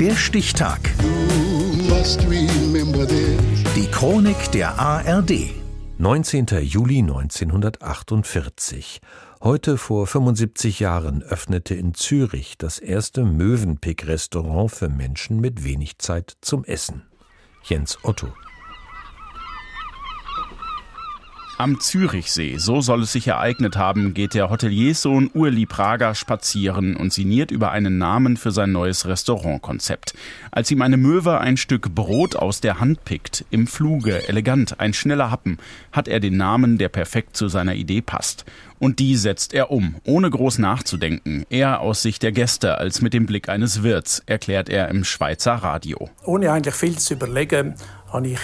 Der Stichtag. Die Chronik der ARD. 19. Juli 1948. Heute vor 75 Jahren öffnete in Zürich das erste Mövenpick-Restaurant für Menschen mit wenig Zeit zum Essen. Jens Otto. Am Zürichsee, so soll es sich ereignet haben, geht der Hotelierssohn Urli Prager spazieren und sinniert über einen Namen für sein neues Restaurantkonzept. Als ihm eine Möwe ein Stück Brot aus der Hand pickt, im Fluge, elegant, ein schneller Happen, hat er den Namen, der perfekt zu seiner Idee passt. Und die setzt er um, ohne groß nachzudenken, eher aus Sicht der Gäste als mit dem Blick eines Wirts, erklärt er im Schweizer Radio. Ohne eigentlich viel zu überlegen, habe ich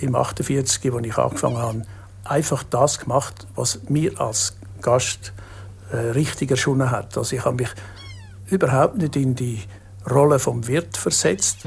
im 48, als ich angefangen habe, einfach das gemacht, was mir als Gast äh, richtig erschunden hat. Also ich habe mich überhaupt nicht in die Rolle vom Wirt versetzt.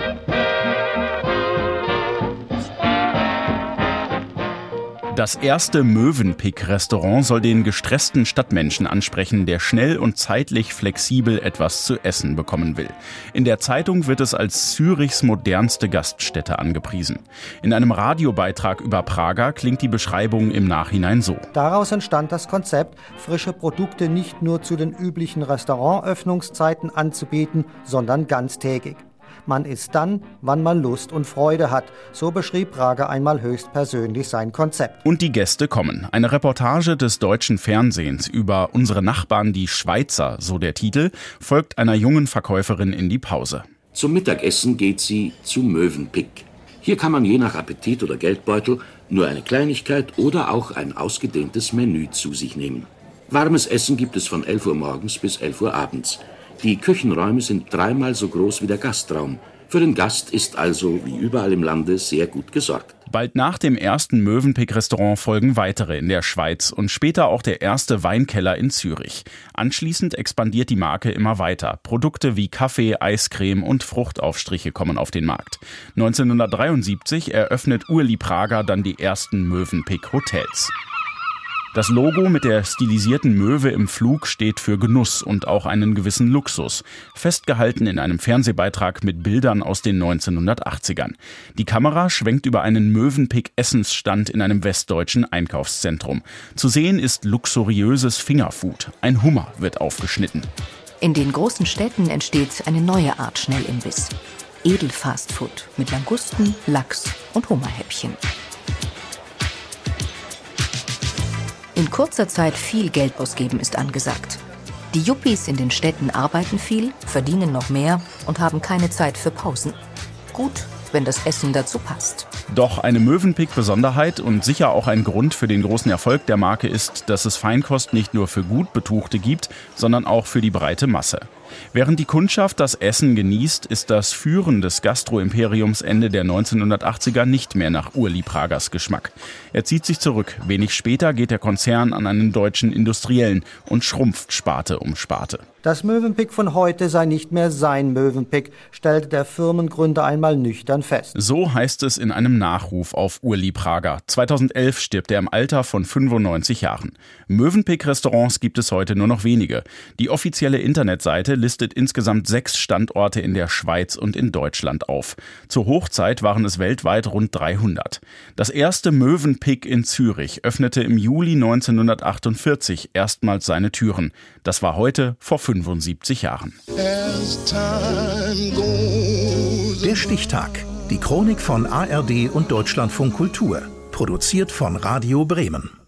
Das erste Möwenpick-Restaurant soll den gestressten Stadtmenschen ansprechen, der schnell und zeitlich flexibel etwas zu essen bekommen will. In der Zeitung wird es als Zürichs modernste Gaststätte angepriesen. In einem Radiobeitrag über Prager klingt die Beschreibung im Nachhinein so. Daraus entstand das Konzept, frische Produkte nicht nur zu den üblichen Restaurantöffnungszeiten anzubieten, sondern ganztägig. Man isst dann, wann man Lust und Freude hat. So beschrieb Prager einmal höchstpersönlich sein Konzept. Und die Gäste kommen. Eine Reportage des deutschen Fernsehens über unsere Nachbarn, die Schweizer, so der Titel, folgt einer jungen Verkäuferin in die Pause. Zum Mittagessen geht sie zu Möwenpick. Hier kann man je nach Appetit oder Geldbeutel nur eine Kleinigkeit oder auch ein ausgedehntes Menü zu sich nehmen. Warmes Essen gibt es von 11 Uhr morgens bis 11 Uhr abends. Die Küchenräume sind dreimal so groß wie der Gastraum. Für den Gast ist also, wie überall im Lande, sehr gut gesorgt. Bald nach dem ersten Mövenpick-Restaurant folgen weitere in der Schweiz und später auch der erste Weinkeller in Zürich. Anschließend expandiert die Marke immer weiter. Produkte wie Kaffee, Eiscreme und Fruchtaufstriche kommen auf den Markt. 1973 eröffnet Urli Prager dann die ersten Mövenpick-Hotels. Das Logo mit der stilisierten Möwe im Flug steht für Genuss und auch einen gewissen Luxus, festgehalten in einem Fernsehbeitrag mit Bildern aus den 1980ern. Die Kamera schwenkt über einen Möwenpick Essensstand in einem westdeutschen Einkaufszentrum. Zu sehen ist luxuriöses Fingerfood. Ein Hummer wird aufgeschnitten. In den großen Städten entsteht eine neue Art Schnellimbiss. Edelfastfood mit Langusten, Lachs und Hummerhäppchen. In kurzer Zeit viel Geld ausgeben ist angesagt. Die Yuppies in den Städten arbeiten viel, verdienen noch mehr und haben keine Zeit für Pausen. Gut, wenn das Essen dazu passt. Doch eine Mövenpick-Besonderheit und sicher auch ein Grund für den großen Erfolg der Marke ist, dass es Feinkost nicht nur für gut Betuchte gibt, sondern auch für die breite Masse. Während die Kundschaft das Essen genießt, ist das Führen des Gastro-Imperiums Ende der 1980er nicht mehr nach Urli Pragers Geschmack. Er zieht sich zurück. Wenig später geht der Konzern an einen deutschen Industriellen und schrumpft Sparte um Sparte. Das Mövenpick von heute sei nicht mehr sein Mövenpick, stellte der Firmengründer einmal nüchtern fest. So heißt es in einem Nachruf auf Urli Prager. 2011 stirbt er im Alter von 95 Jahren. Mövenpick-Restaurants gibt es heute nur noch wenige. Die offizielle Internetseite listet insgesamt sechs Standorte in der Schweiz und in Deutschland auf. Zur Hochzeit waren es weltweit rund 300. Das erste Mövenpick in Zürich öffnete im Juli 1948 erstmals seine Türen. Das war heute vor 75 Jahren. Der Stichtag. Die Chronik von ARD und Deutschlandfunk Kultur. Produziert von Radio Bremen.